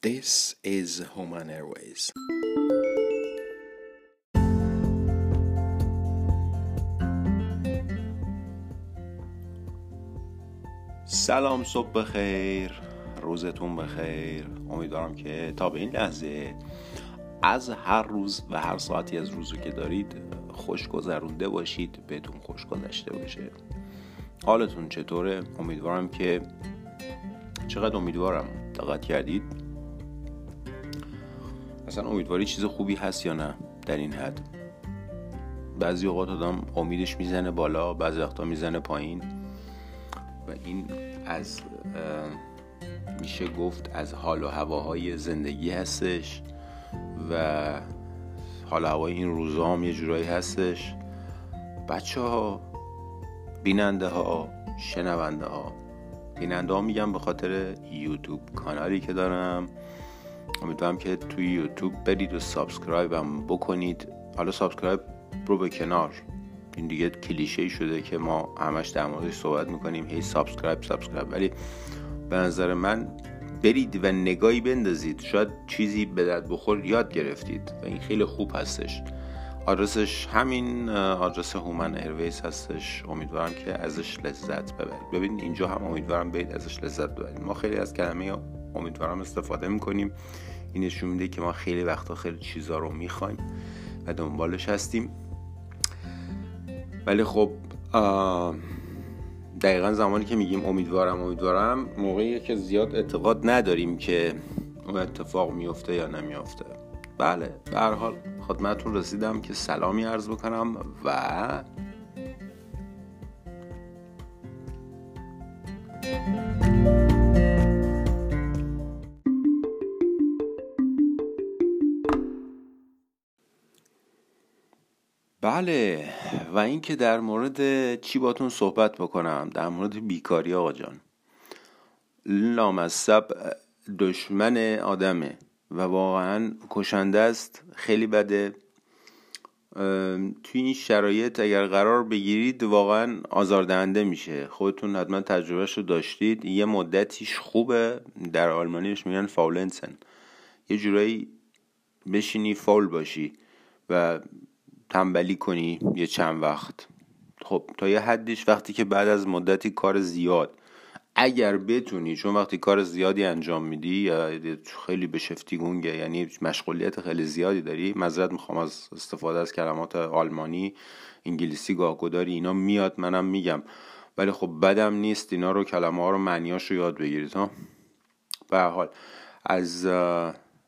This is Human Airways. سلام صبح بخیر روزتون بخیر. امیدوارم که تا به این لحظه از هر روز و هر ساعتی از روزو که دارید خوش گذرونده باشید بهتون خوش گذشته باشه. حالتون چطوره؟ امیدوارم که چقدر امیدوارم دقت کردید. اصلا امیدواری چیز خوبی هست یا نه در این حد؟ بعضی اوقات آدم امیدش می‌زنه بالا بعضی وقتا می‌زنه پایین. و این از میشه گفت از حال و هواهای زندگی هستش و حال و هوای این روزا هم یه جورایی هستش. بچه ها بیننده ها شنونده ها بیننده ها میگم به خاطر یوتیوب کانالی که دارم. امیدوارم که توی یوتیوب برید و subscribe هم بکنید. حالا subscribe رو به کنار. این دیگه کلیشه شده که ما همش در موردش صحبت می‌کنیم. هی subscribe subscribe. ولی به نظر من برید و نگاهی بندازید. شاید چیزی به درد بخور یاد گرفتید و این خیلی خوب هستش. آدرسش همین آدرس هومن ایرویز هستش. امیدوارم که ازش لذت ببرید. ببینید اینجا هم امیدوارم برید ازش لذت ببرید. ما خیلی از کلمه امیدوارم استفاده می‌کنیم. این نشون میده که ما خیلی وقتا خیلی چیزا رو می‌خوایم و دنبالش هستیم. ولی خب دقیقا زمانی که میگیم امیدوارم امیدوارم موقعی که زیاد اعتقاد نداریم که اون اتفاق میفته یا نمیفته بله به هر حال خدمتتون رسیدم که سلامی عرض بکنم و بله و اینکه در مورد چی باتون صحبت بکنم؟ در مورد بیکاری آقا جان. لامصب دشمن آدمه و واقعا کشنده است خیلی بده. توی این شرایط اگر قرار بگیرید واقعا آزاردهنده میشه. خودتون حتما تجربهش رو داشتید. یه مدتیش خوبه. در آلمانیش میگن فاولنسن. یه جورایی بشینی فول باشی و تنبلی کنی یه چند وقت. خب تا یه حدیش وقتی که بعد از مدتی کار زیاد. اگر بتونی چون وقتی کار زیادی انجام میدی یا خیلی به شفتی گونگه یعنی مشغولیت خیلی زیادی داری مذرت می‌خوام از استفاده از کلمات آلمانی انگلیسی گاهگداری اینا میاد منم میگم. ولی خب بدم نیست اینا رو کلمه ها رو معنیاش رو یاد بگیرید ها. به حال از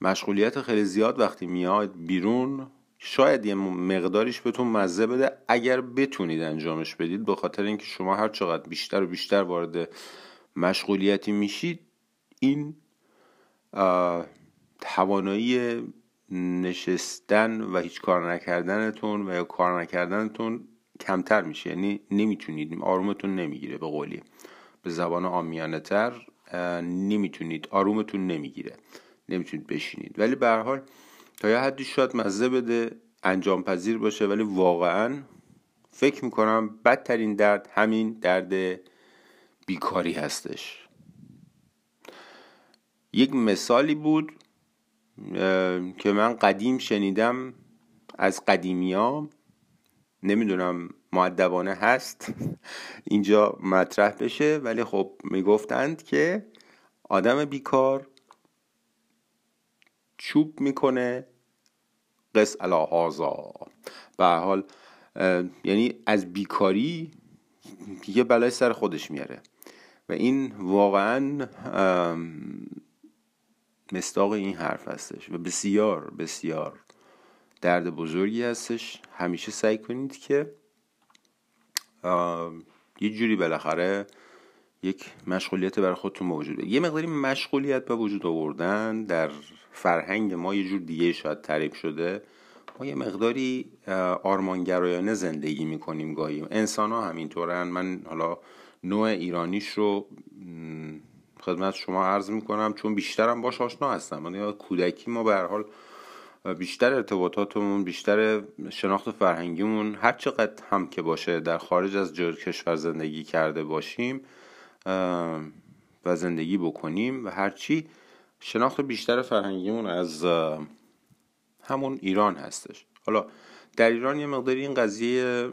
مشغولیت خیلی زیاد وقتی میاد بیرون شاید یه مقداریش بهتون مزه بده. اگر بتونید انجامش بدید به خاطر اینکه شما هر چقدر بیشتر و بیشتر وارد مشغولیتی میشید این توانایی نشستن و هیچ کار نکردنتون و یا کار نکردنتون کمتر میشه. یعنی نمی‌تونید آرومتون نمی‌گیره به قولی. به زبان آمیانه تر نمی‌تونید آرومتون نمی‌گیره. نمی‌تونید بشینید. ولی به حال تا یه حدی شاید مزه بده انجام پذیر باشه ولی واقعا فکر می‌کنم بدترین درد همین درد بیکاری هستش. یک مثالی بود که من قدیم شنیدم از قدیمیا نمی‌دونم معدبانه هست اینجا مطرح بشه ولی خب می‌گفتند که آدم بیکار چوب می‌کنه. قص هازا به حال یعنی از بیکاری یه بلای سر خودش میاره. و این واقعا مستاق این حرف هستش و بسیار بسیار درد بزرگی هستش. همیشه سعی کنید که یه جوری بالاخره یک مشغولیت برای خودتون موجوده یه مقداری مشغولیت به وجود آوردن در فرهنگ ما یه جور دیگه شاید تعریف شده. ما یه مقداری آرمانگرایانه زندگی می‌کنیم گاهی. انسان ها همینطورن. من حالا نوع ایرانیش رو خدمت شما عرض می‌کنم چون بیشترم باش آشنا هستم. من کودکی ما به حال بیشتر ارتباطاتمون بیشتر شناخت فرهنگیمون هر چقدر هم که باشه در خارج از کشور زندگی کرده باشیم و زندگی بکنیم و هرچی شناخت بیشتر فرهنگیمون از همون ایران هستش. حالا در ایران یه مقداری این قضیه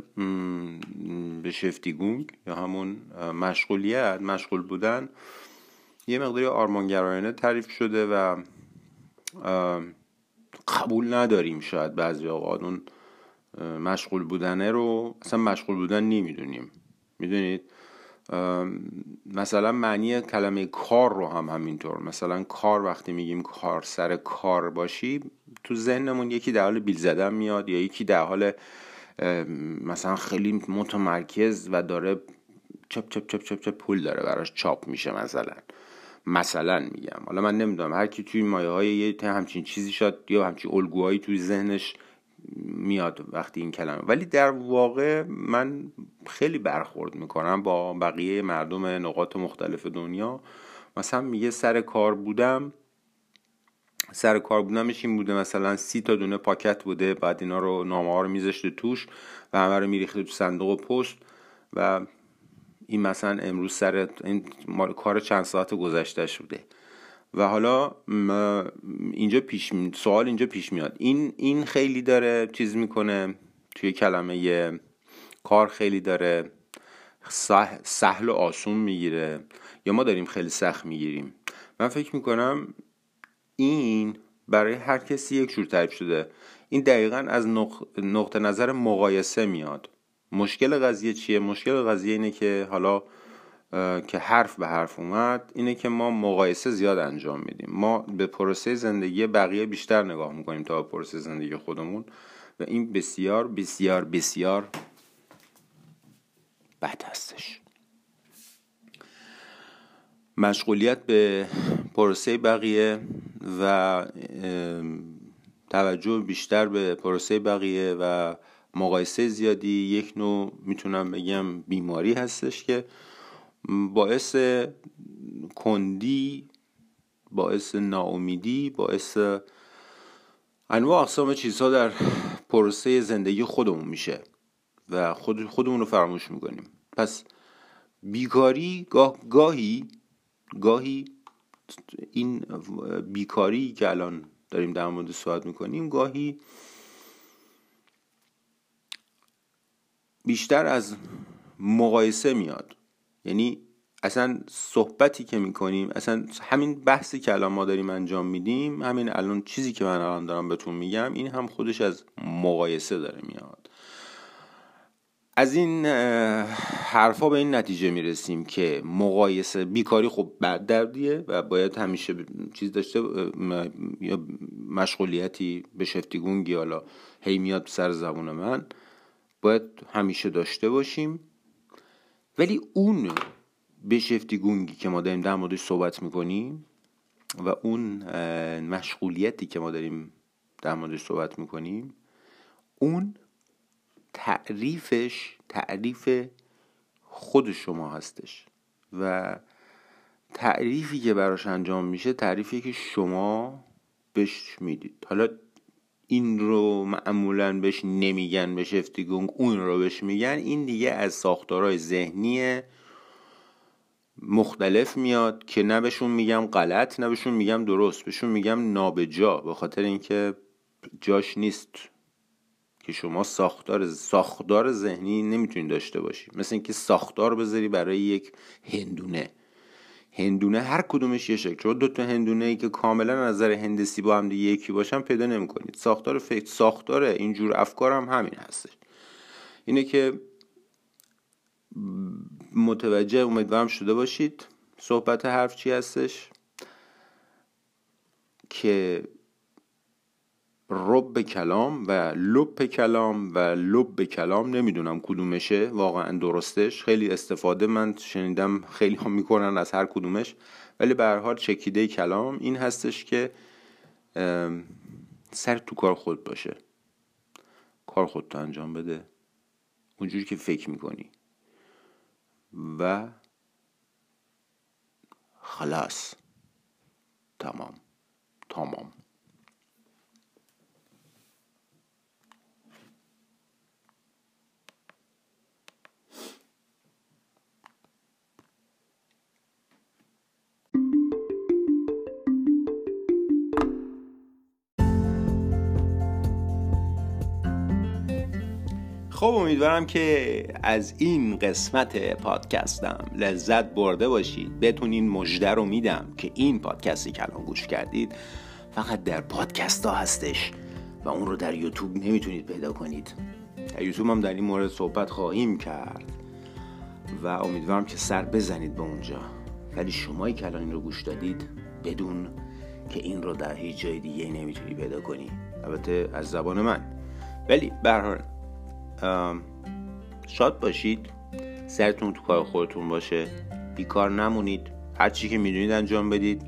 به شفتیگونگ یا همون مشغولیت مشغول بودن یه مقداری آرمانگرایانه تعریف شده و قبول نداریم شاید بعضی اوقات اون مشغول بودنه رو. اصلا مشغول بودن نمی‌دونیم. می‌دونید؟ مثلا معنی کلمه کار رو هم همینطور. مثلا کار وقتی میگیم کار سر کار باشی تو ذهنمون یکی در حال بیل زدن میاد یا یکی در حال مثلا خیلی متمرکز و داره چپ چپ چپ چپ چپ پول داره براش چاپ میشه مثلا. مثلا میگم. حالا من نمی‌دونم هر کی توی مایه های یه همچین چیزی شد یا همچین الگوهایی توی ذهنش میاد وقتی این کلمه. ولی در واقع من خیلی برخورد می‌کنم با بقیه مردم نقاط مختلف دنیا. مثلا میگه سر کار بودم سر کار بودمش این بوده مثلا سی تا دونه پاکت بوده بعد اینا رو نامه ها رو میذاشته توش و همه رو میریخته تو صندوق پست و این مثلا امروز سر این کار چند ساعت گذشته بوده. و حالا اینجا پیش سوال اینجا پیش میاد. این این خیلی داره چیز می‌کنه توی کلمه کار خیلی داره سهل و آسون می‌گیره یا ما داریم خیلی سخت می‌گیریم. من فکر می‌کنم این برای هر کسی یک جور تعریف شده. این دقیقا از نقطه نظر مقایسه میاد. مشکل قضیه چیه؟ مشکل قضیه اینه که حالا که حرف به حرف اومد اینه که ما مقایسه زیاد انجام میدیم. ما به پروسه زندگی بقیه بیشتر نگاه می‌کنیم تا به پروسه زندگی خودمون و این بسیار بسیار بسیار بد هستش. مشغولیت به پروسه بقیه و توجه بیشتر به پروسه بقیه و مقایسه زیادی یک نوع می‌تونم بگم بیماری هستش که باعث کندی باعث ناامیدی باعث انواع اقسام چیزها در پروسه زندگی خودمون میشه و خود خودمون رو فراموش می‌کنیم. پس بیکاری گاه گاهی گاهی این بیکاری که الان داریم در مورد صحبت می‌کنیم گاهی بیشتر از مقایسه میاد. یعنی اصلا صحبتی که می‌کنیم اصلا همین بحثی که الان ما داریم انجام میدیم همین الان چیزی که من الان دارم بهتون میگم این هم خودش از مقایسه داره میاد. از این حرفا به این نتیجه می‌رسیم که مقایسه بیکاری خب بد دردیه و باید همیشه چیز داشته مشغولیتی به شفتیگونگی حالا هی میاد سر زبون من باید همیشه داشته باشیم. ولی اون بشفتی گونگی که ما داریم در موردش صحبت می‌کنیم و اون مشغولیتی که ما داریم در موردش صحبت می‌کنیم اون تعریفش تعریف خود شما هستش و تعریفی که براش انجام میشه تعریفی که شما بهش می‌دید. حالا این رو معمولا بهش نمیگن به شفتیگونگ اون رو بهش میگن. این دیگه از ساختارهای ذهنی مختلف میاد که نه بهشون میگم غلط نه بهشون میگم درست. بهشون میگم نابجا به خاطر اینکه جاش نیست که شما ساختار ساختار ذهنی نمی‌تونید داشته باشی. مثل اینکه ساختار بذاری برای یک هندونه. هندونه هر کدومش یه شکل. چون دو تا هندونه ای که کاملا نظر هندسی با هم دیگه یکی باشن پیدا نمی‌کنید. ساختار فکر ساختار اینجور افکار هم همین هستش. اینه که متوجه امیدوارم شده باشید صحبت حرف چی هستش؟ که رب کلام و لب کلام و لب کلام نمی‌دونم کدومشه واقعا درستش. خیلی استفاده من شنیدم خیلی هم می‌کنن از هر کدومش. ولی به هر حال چکیده کلام این هستش که سر تو کار خود باشه. کار خودتو انجام بده. اونجوری که فکر می‌کنی. و خلاص. تمام. تمام. خب امیدوارم که از این قسمت پادکستم لذت برده باشید. بتونین مژده رو میدم که این پادکستی که الان گوش کردید فقط در پادکست ها هستش و اون رو در یوتیوب نمی‌تونید پیدا کنید. در یوتیوب هم در این مورد صحبت خواهیم کرد و امیدوارم که سر بزنید به اونجا. ولی شمایی که الان این رو گوش دادید بدون که این رو در هیچ جای دیگه نمی‌تونی پیدا کنی. البته از زبان من. ولی به شاد باشید. سرتون تو کار خودتون باشه. بیکار نمونید. هر چی که می‌دونید انجام بدید.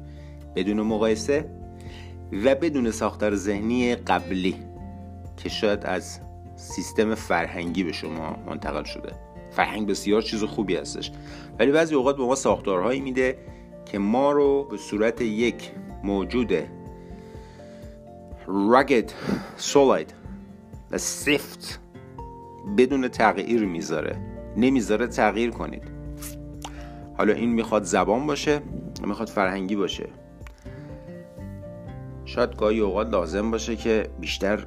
بدون مقایسه و بدون ساختار ذهنی قبلی که شاید از سیستم فرهنگی به شما منتقل شده. فرهنگ بسیار چیز خوبی هستش. ولی بعضی اوقات به ما ساختارهایی میده که ما رو به صورت یک موجود rugged solid و سفت بدون تغییر می‌ذاره. نمی‌ذاره تغییر کنید. حالا این می‌خواد زبان باشه می‌خواد فرهنگی باشه. شاید گاهی اوقات لازم باشه که بیشتر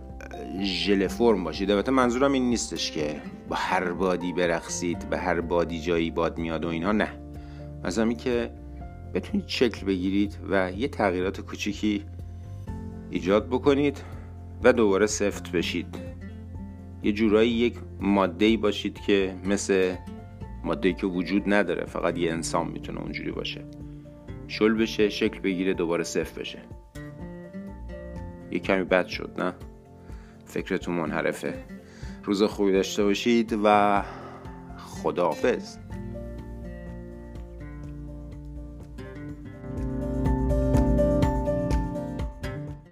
ژله فرم باشید. البته منظورم این نیستش که با هر بادی برقصید به هر بادی جایی باد میاد و اینها نه. مثلا این که بتونید شکل بگیرید و یه تغییرات کوچیکی ایجاد بکنید و دوباره سفت بشید. یه جورایی یک ماده باشید که مثل ماده که وجود نداره فقط یه انسان می‌تونه اونجوری باشه. شل بشه شکل بگیره دوباره سفت بشه. یه کمی بد شد نه؟ فکرتون منحرفه. روز خوبی داشته باشید و خداحافظ.